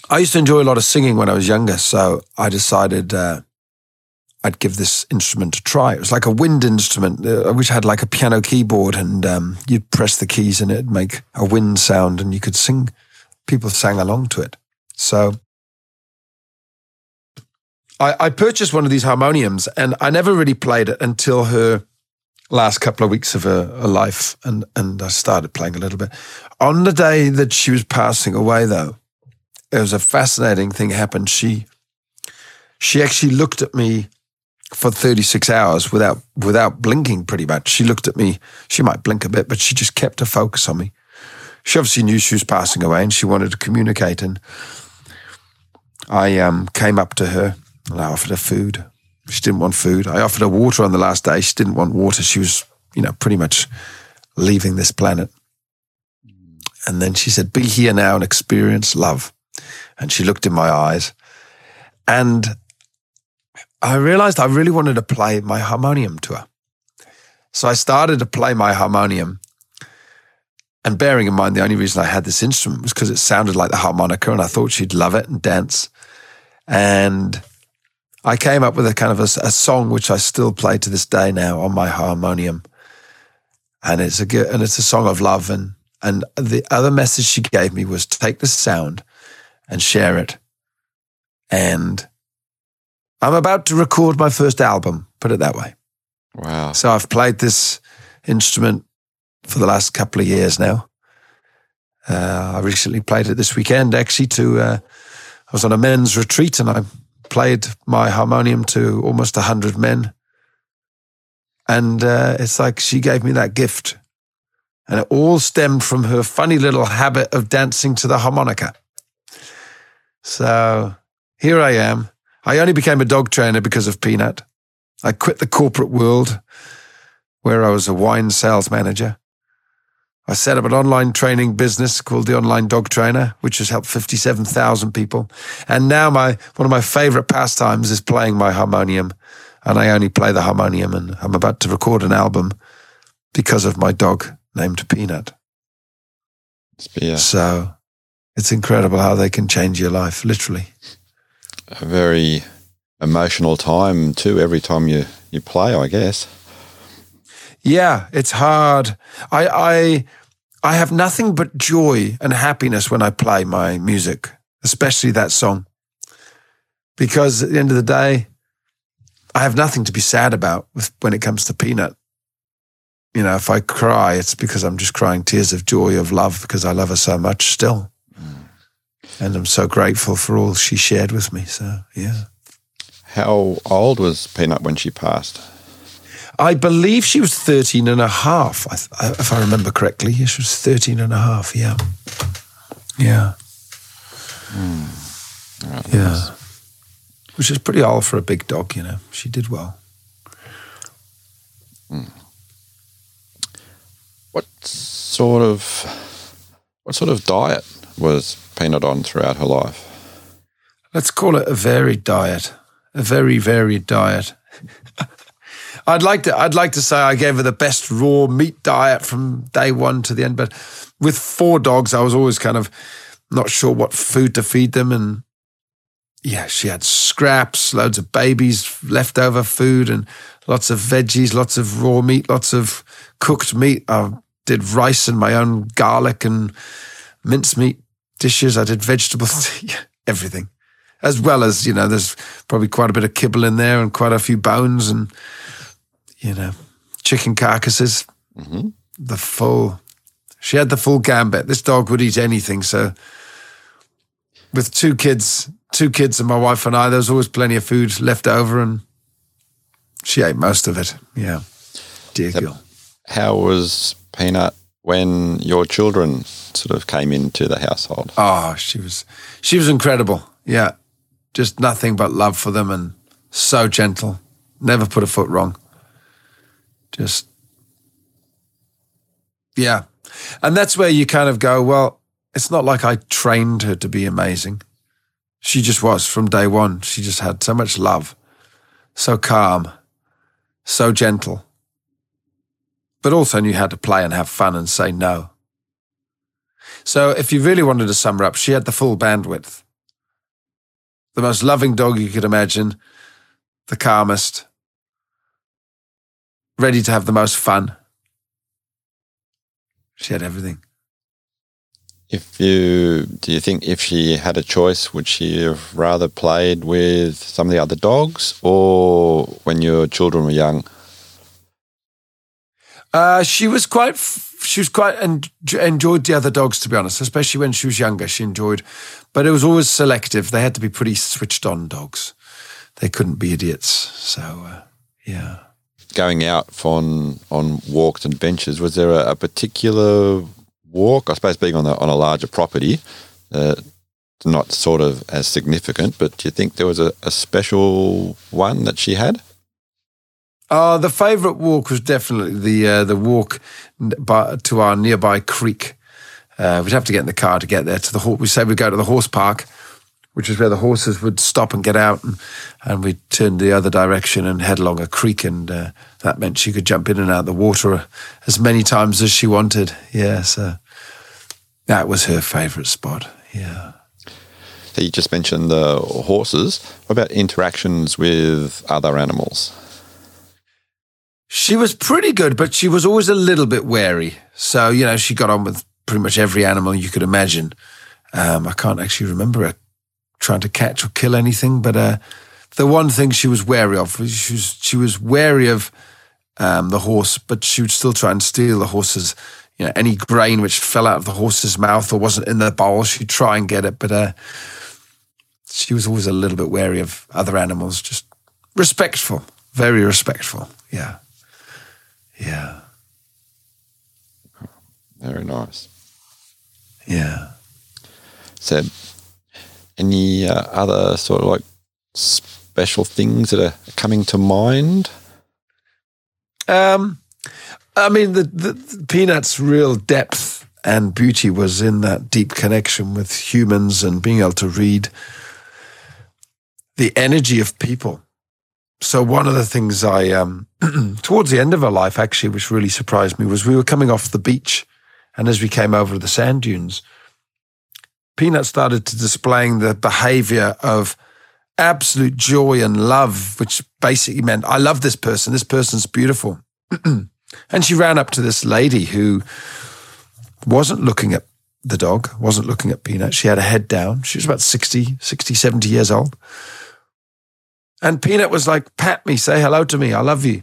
I used to enjoy a lot of singing when I was younger, so I decided uh, I'd give this instrument a try. It was like a wind instrument, uh, which had like a piano keyboard, and um, you'd press the keys and it'd make a wind sound, and you could sing. People sang along to it. So I, I purchased one of these harmoniums, and I never really played it until her last couple of weeks of her, her, life, and and I started playing a little bit. On the day that she was passing away, though, it was a fascinating thing happened. She she actually looked at me for 36 hours without without blinking pretty much. She looked at me, she might blink a bit, but she just kept her focus on me. She obviously knew she was passing away and she wanted to communicate. And I um, came up to her and I offered her food. She didn't want food. I offered her water on the last day. She didn't want water. She was, you know, pretty much leaving this planet. And then she said, Be here now and experience love. And she looked in my eyes. And I realized I really wanted to play my harmonium to her. So I started to play my harmonium. And bearing in mind, the only reason I had this instrument was because it sounded like the harmonica and I thought she'd love it and dance. And I came up with a kind of a, a song which I still play to this day now on my harmonium. And it's a good, and it's a song of love. And, and the other message she gave me was take the sound and share it. And I'm about to record my first album, put it that way. Wow. So I've played this instrument for the last couple of years now. Uh, I recently played it this weekend, actually, to, uh, I was on a men's retreat and I played my harmonium to almost 100 men. And uh, it's like she gave me that gift. And it all stemmed from her funny little habit of dancing to the harmonica. So here I am I only became a dog trainer because of Peanut. I quit the corporate world where I was a wine sales manager. I set up an online training business called the Online Dog Trainer, which has helped 57,000 people. And now my one of my favorite pastimes is playing my harmonium. And I only play the harmonium and I'm about to record an album because of my dog named Peanut. Yeah. So it's incredible how they can change your life, literally a very emotional time too every time you, you play, I guess. Yeah, it's hard. I I I have nothing but joy and happiness when I play my music, especially that song. Because at the end of the day, I have nothing to be sad about with, when it comes to Peanut. You know, if I cry, it's because I'm just crying tears of joy, of love, because I love her so much still mm. and I'm so grateful for all she shared with me. So, yeah. How old was Peanut when she passed? I believe she was 13 and a half, if I remember correctly. She was 13 and a half, yeah. Yeah. Mm. Right, yeah. Nice. Which is pretty old for a big dog, you know. She did well. Mm. What sort of what sort of diet was Peanut on throughout her life? Let's call it a varied diet, a very varied diet. [LAUGHS] I'd like to I'd like to say I gave her the best raw meat diet from day one to the end, but with four dogs, I was always kind of not sure what food to feed them, and yeah, she had scraps, loads of babies, leftover food, and lots of veggies, lots of raw meat, lots of cooked meat. I did rice and my own garlic and mincemeat dishes. I did vegetables, [LAUGHS] everything, as well as you know. There's probably quite a bit of kibble in there and quite a few bones and you know chicken carcasses. Mm-hmm. The full She had the full gambit. This dog would eat anything. So, with two kids, two kids, and my wife and I, there was always plenty of food left over, and she ate most of it. Yeah, dear So- girl. How was Peanut when your children sort of came into the household? Oh, she was, she was incredible. Yeah, just nothing but love for them, and so gentle. Never put a foot wrong. Just, yeah, and that's where you kind of go. Well, it's not like I trained her to be amazing. She just was from day one. She just had so much love, so calm, so gentle, but also knew how to play and have fun and say no. So, if you really wanted to sum her up, she had the full bandwidth. The most loving dog you could imagine, the calmest, ready to have the most fun. She had everything. If you do you think if she had a choice, would she have rather played with some of the other dogs or when your children were young? Uh, she was quite. She was quite en- enjoyed the other dogs, to be honest. Especially when she was younger, she enjoyed. But it was always selective. They had to be pretty switched on dogs. They couldn't be idiots. So uh, yeah. Going out on on walks and adventures, was there a, a particular walk? I suppose being on a on a larger property, uh, not sort of as significant, but do you think there was a, a special one that she had? Uh, the favourite walk was definitely the uh, the walk by, to our nearby creek. Uh, we'd have to get in the car to get there to the horse. We say we'd go to the horse park, which is where the horses would stop and get out, and, and we'd turn the other direction and head along a creek, and uh, that meant she could jump in and out of the water as many times as she wanted. Yeah, so that was her favourite spot. Yeah. So you just mentioned the horses. What about interactions with other animals? She was pretty good, but she was always a little bit wary. So, you know, she got on with pretty much every animal you could imagine. Um, I can't actually remember her trying to catch or kill anything, but uh, the one thing she was wary of was she was, she was wary of um, the horse, but she would still try and steal the horse's, you know, any grain which fell out of the horse's mouth or wasn't in the bowl, she'd try and get it. But uh, she was always a little bit wary of other animals, just respectful, very respectful. Yeah. Yeah. Very nice. Yeah. So, any uh, other sort of like special things that are coming to mind? Um, I mean, the, the, the Peanuts' real depth and beauty was in that deep connection with humans and being able to read the energy of people. So one of the things I, um, [CLEARS THROAT] towards the end of her life, actually, which really surprised me, was we were coming off the beach, and as we came over the sand dunes, Peanut started to displaying the behavior of absolute joy and love, which basically meant, I love this person. This person's beautiful. [CLEARS THROAT] and she ran up to this lady who wasn't looking at the dog, wasn't looking at Peanut. She had her head down. She was about 60, 60, 70 years old. And Peanut was like, pat me, say hello to me. I love you.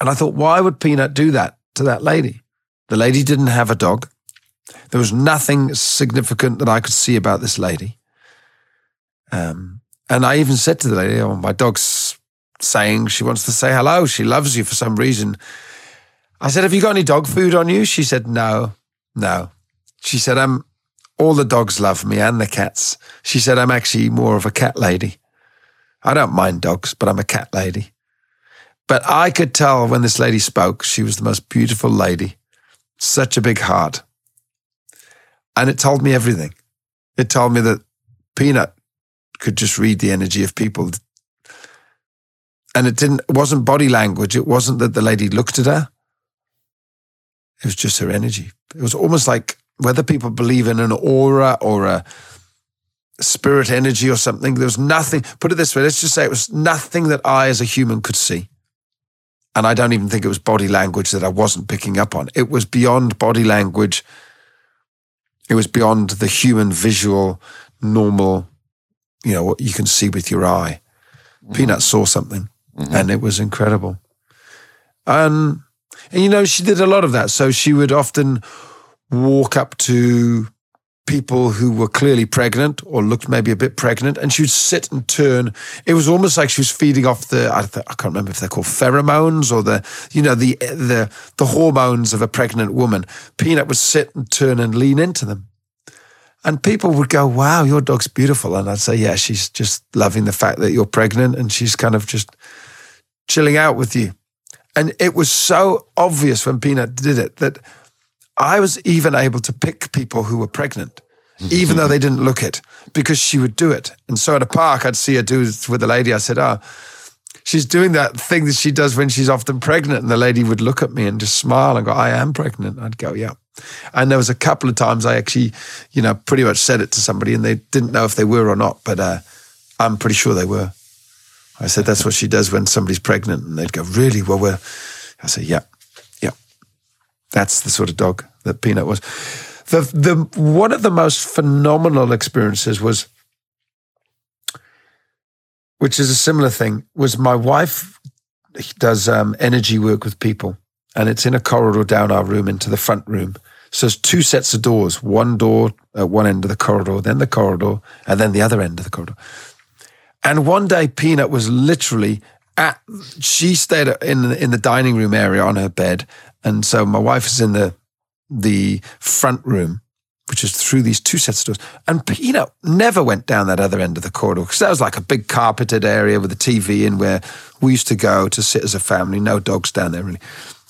And I thought, why would Peanut do that to that lady? The lady didn't have a dog. There was nothing significant that I could see about this lady. Um, and I even said to the lady, oh, my dog's saying she wants to say hello. She loves you for some reason. I said, have you got any dog food on you? She said, no, no. She said, I'm, all the dogs love me and the cats. She said, I'm actually more of a cat lady. I don't mind dogs, but I'm a cat lady. But I could tell when this lady spoke, she was the most beautiful lady, such a big heart. And it told me everything. It told me that Peanut could just read the energy of people. And it didn't, it wasn't body language. It wasn't that the lady looked at her. It was just her energy. It was almost like whether people believe in an aura or a spirit energy or something, there was nothing, put it this way, let's just say it was nothing that I as a human could see. And I don't even think it was body language that I wasn't picking up on. It was beyond body language. It was beyond the human visual, normal, you know, what you can see with your eye. Peanut saw something and it was incredible. Um, and, you know, she did a lot of that. So she would often walk up to people who were clearly pregnant or looked maybe a bit pregnant, and she would sit and turn. It was almost like she was feeding off the I, th- I can't remember if they're called pheromones or the you know the the the hormones of a pregnant woman. Peanut would sit and turn and lean into them. And people would go, Wow, your dog's beautiful. And I'd say, Yeah, she's just loving the fact that you're pregnant and she's kind of just chilling out with you. And it was so obvious when Peanut did it that I was even able to pick people who were pregnant, even though they didn't look it, because she would do it. And so at a park, I'd see her do it with a lady. I said, Oh, she's doing that thing that she does when she's often pregnant. And the lady would look at me and just smile and go, I am pregnant. I'd go, Yeah. And there was a couple of times I actually, you know, pretty much said it to somebody and they didn't know if they were or not, but uh, I'm pretty sure they were. I said, That's what she does when somebody's pregnant. And they'd go, Really? Well, we're, I said, Yeah, yeah. That's the sort of dog that Peanut was. The the one of the most phenomenal experiences was, which is a similar thing, was my wife does um, energy work with people, and it's in a corridor down our room into the front room. So there's two sets of doors, one door at one end of the corridor, then the corridor, and then the other end of the corridor. And one day, Peanut was literally at. She stayed in in the dining room area on her bed, and so my wife is in the the front room, which is through these two sets of doors. And Peanut never went down that other end of the corridor because that was like a big carpeted area with a TV in where we used to go to sit as a family. No dogs down there really.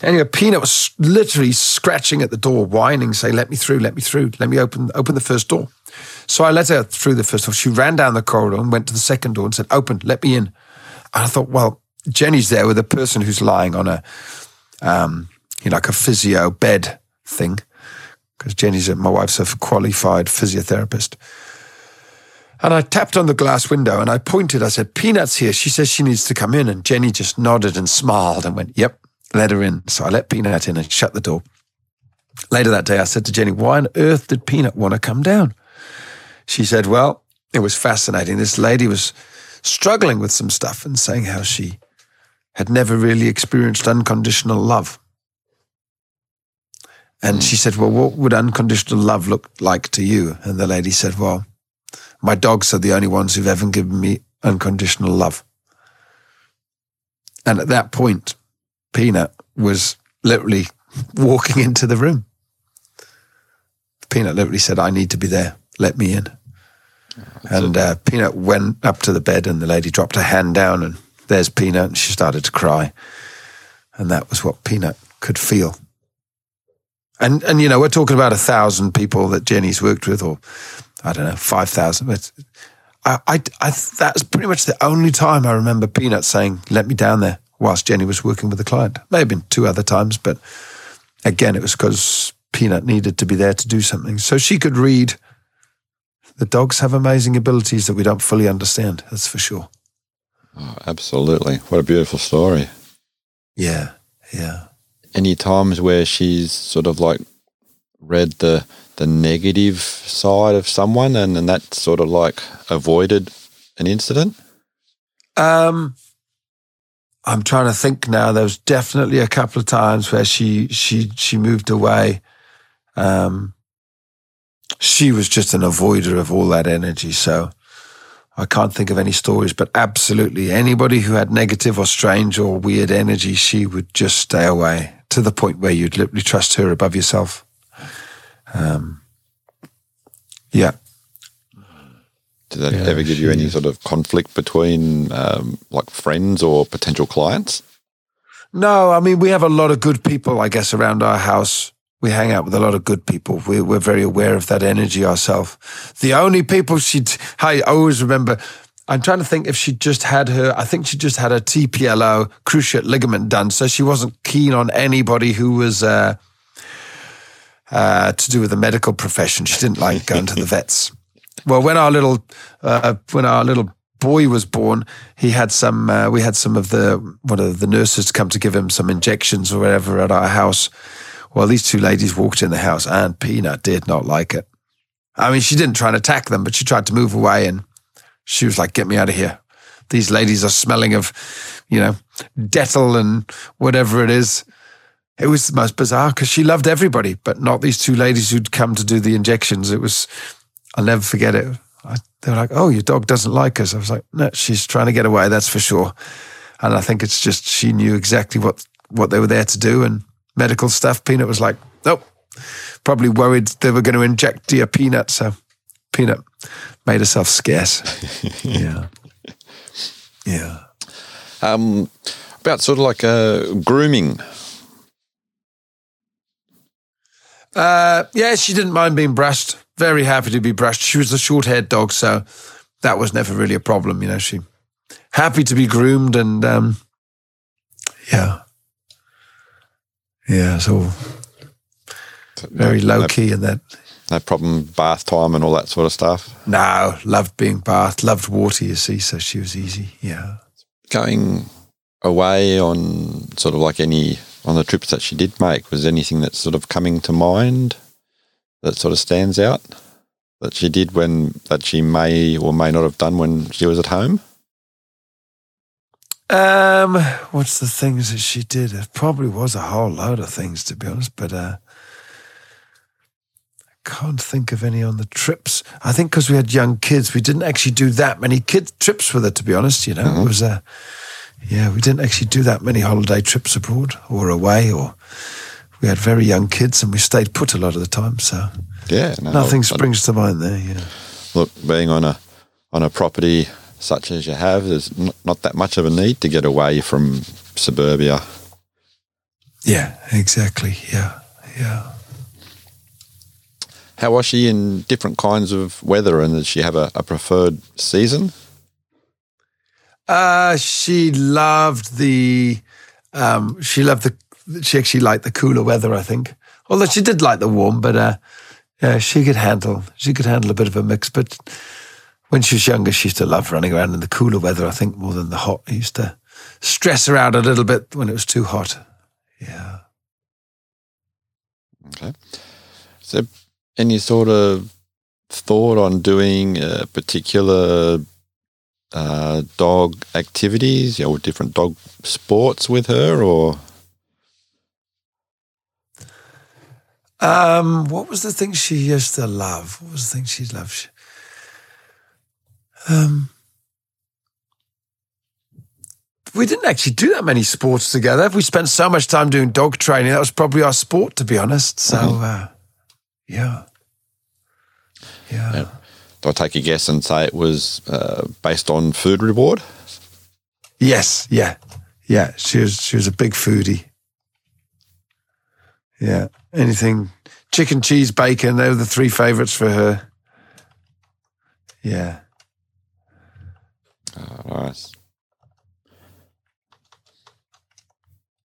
Anyway, Peanut was literally scratching at the door, whining, saying, "Let me through, let me through, let me open open the first door." So I let her through the first door. She ran down the corridor and went to the second door and said, "Open, let me in." And I thought, well, Jenny's there with a person who's lying on a, um, you know, like a physio bed thing, because Jenny's a, my wife's a qualified physiotherapist. And I tapped on the glass window and I pointed. I said, "Peanuts here." She says she needs to come in, and Jenny just nodded and smiled and went, "Yep." Let her in. So I let Peanut in and shut the door. Later that day, I said to Jenny, "Why on earth did Peanut want to come down?" She said, "Well, it was fascinating. This lady was." struggling with some stuff and saying how she had never really experienced unconditional love. And she said, Well, what would unconditional love look like to you? And the lady said, Well, my dogs are the only ones who've ever given me unconditional love. And at that point, Peanut was literally [LAUGHS] walking into the room. Peanut literally said, I need to be there. Let me in. And uh, Peanut went up to the bed, and the lady dropped her hand down, and there's Peanut, and she started to cry. And that was what Peanut could feel. And and you know, we're talking about a thousand people that Jenny's worked with, or I don't know, five thousand. I, I, I, that's pretty much the only time I remember Peanut saying, "Let me down there," whilst Jenny was working with the client. May have been two other times, but again, it was because Peanut needed to be there to do something, so she could read the dogs have amazing abilities that we don't fully understand. That's for sure. Oh, absolutely. What a beautiful story. Yeah. Yeah. Any times where she's sort of like read the the negative side of someone and, and that sort of like avoided an incident? Um I'm trying to think now. There was definitely a couple of times where she she she moved away. Um she was just an avoider of all that energy. So I can't think of any stories, but absolutely anybody who had negative or strange or weird energy, she would just stay away to the point where you'd literally trust her above yourself. Um, yeah. Did that Yeah, ever give you any she- sort of conflict between um, like friends or potential clients? No, I mean, we have a lot of good people, I guess, around our house. We hang out with a lot of good people. We, we're very aware of that energy ourselves. The only people she'd, I always remember, I'm trying to think if she just had her, I think she just had her TPLO cruciate ligament done. So she wasn't keen on anybody who was uh, uh, to do with the medical profession. She didn't like going to the [LAUGHS] vets. Well, when our little, uh, when our little boy was born, he had some. Uh, we had some of the one of the nurses come to give him some injections or whatever at our house. Well, these two ladies walked in the house, and Peanut did not like it. I mean, she didn't try and attack them, but she tried to move away, and she was like, "Get me out of here! These ladies are smelling of, you know, Dettol and whatever it is." it was the most bizarre because she loved everybody, but not these two ladies who'd come to do the injections. It was, I'll never forget it. I, they were like, "Oh, your dog doesn't like us." I was like, "No, she's trying to get away. That's for sure." And I think it's just she knew exactly what what they were there to do. And medical stuff, Peanut was like, "Nope." Probably worried they were going to inject dear Peanut, so Peanut made herself scarce. [LAUGHS] yeah, yeah. Um, about sort of like uh, grooming. Uh, yeah, she didn't mind being brushed. Very happy to be brushed. She was a short-haired dog, so that was never really a problem. You know, she happy to be groomed, and um, yeah, yeah. So very low key in that. No problem, bath time and all that sort of stuff. No, loved being bathed, loved water. You see, so she was easy. Yeah, going away on sort of like any on the trips that she did make, was anything that's sort of coming to mind that sort of stands out that she did when that she may or may not have done when she was at home? Um, what's the things that she did? It probably was a whole load of things, to be honest, but uh, can't think of any on the trips. I think because we had young kids, we didn't actually do that many kid trips with her, to be honest. You know, mm-hmm. it was a. Uh, yeah, we didn't actually do that many holiday trips abroad or away, or we had very young kids and we stayed put a lot of the time. So yeah, no, nothing springs to mind there. Yeah. Look, being on a on a property such as you have, there's not, not that much of a need to get away from suburbia. Yeah, exactly. Yeah, yeah. How was she in different kinds of weather, and did she have a, a preferred season? Uh, she loved the. Um, she loved the. She actually liked the cooler weather. I think, although she did like the warm, but uh, yeah, she could handle. She could handle a bit of a mix. But when she was younger, she used to love running around in the cooler weather. I think more than the hot. It used to stress her out a little bit when it was too hot. Yeah. Okay. So, any sort of thought on doing a particular uh, dog activities, you know, different dog sports with her, or? Um, what was the thing she used to love? What was the thing she loved? Um, we didn't actually do that many sports together. We spent so much time doing dog training. That was probably our sport, to be honest. So, mm-hmm. uh, yeah. Yeah. Do I take a guess and say it was uh, based on food reward? Yes, yeah, yeah. She was she was a big foodie. Yeah, anything chicken, cheese, bacon. They were the three favorites for her. Yeah. Oh, nice.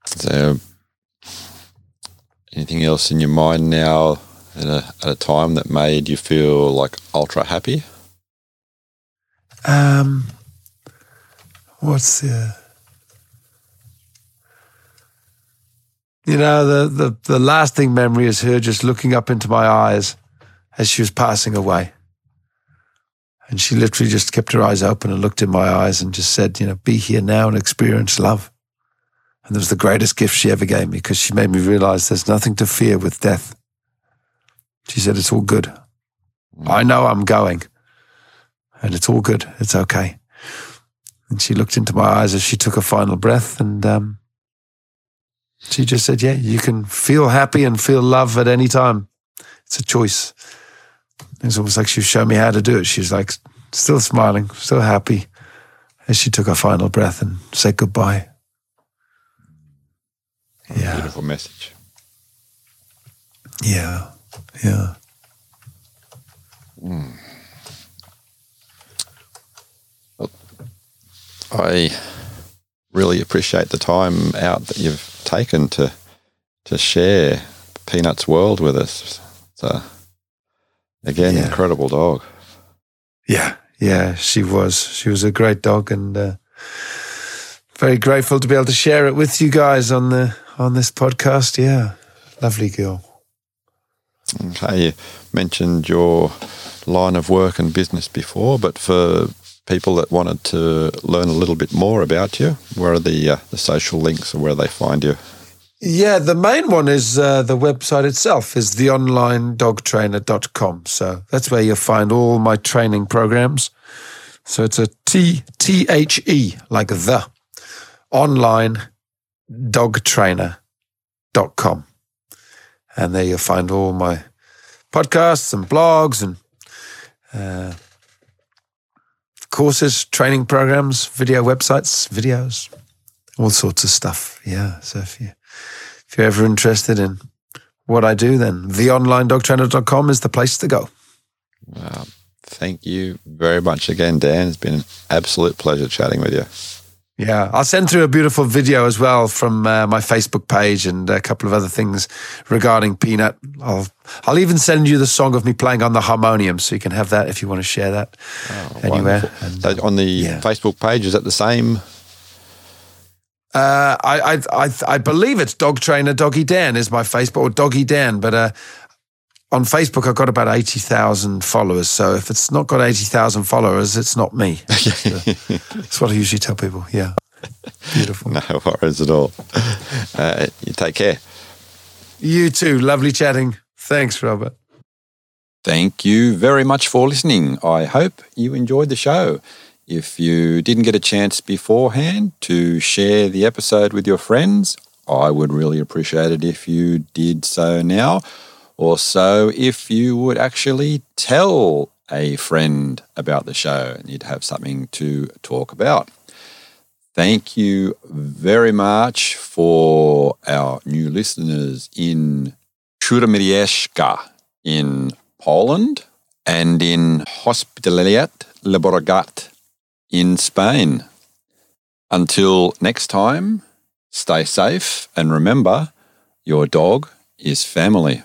So, anything else in your mind now at a, at a time that made you feel like ultra happy? Um, what's the, you know, the, the, the lasting memory is her just looking up into my eyes as she was passing away. And she literally just kept her eyes open and looked in my eyes and just said, you know, be here now and experience love. And it was the greatest gift she ever gave me because she made me realize there's nothing to fear with death. She said, It's all good. I know I'm going. And it's all good. It's okay. And she looked into my eyes as she took a final breath and um, she just said, Yeah, you can feel happy and feel love at any time. It's a choice. It's almost like she was showing me how to do it. She's like still smiling, still happy as she took a final breath and said goodbye. Yeah. Beautiful message. Yeah. Yeah. Mm. Well, I really appreciate the time out that you've taken to to share Peanut's world with us. So, again, yeah. incredible dog. Yeah, yeah, she was. She was a great dog, and uh, very grateful to be able to share it with you guys on the on this podcast. Yeah, lovely girl. Okay, you mentioned your line of work and business before, but for people that wanted to learn a little bit more about you, where are the uh, the social links or where they find you? Yeah, the main one is uh, the website itself is theonlinedogtrainer.com. So that's where you'll find all my training programs. So it's a T T H E like the online dogtrainer.com. And there you'll find all my podcasts and blogs and uh, courses, training programs, video websites, videos, all sorts of stuff. Yeah. So if you if you're ever interested in what I do, then theonlinedogtrainer.com is the place to go. Wow. Thank you very much again, Dan. It's been an absolute pleasure chatting with you. Yeah, I'll send through a beautiful video as well from uh, my Facebook page and a couple of other things regarding Peanut. I'll I'll even send you the song of me playing on the harmonium, so you can have that if you want to share that oh, anywhere. And, so on the yeah. Facebook page, is that the same? Uh, I, I I I believe it's Dog Trainer Doggy Dan is my Facebook or Doggy Dan, but uh, on Facebook, I've got about 80,000 followers. So if it's not got 80,000 followers, it's not me. [LAUGHS] That's what I usually tell people. Yeah. Beautiful. no worries at all. Uh, you take care. You too. Lovely chatting. Thanks, Robert. Thank you very much for listening. I hope you enjoyed the show. If you didn't get a chance beforehand to share the episode with your friends, I would really appreciate it if you did so now. Also, if you would actually tell a friend about the show and you'd have something to talk about. Thank you very much for our new listeners in Śródmieście in Poland and in Hospitalet Llobregat in Spain. Until next time, stay safe and remember your dog is family.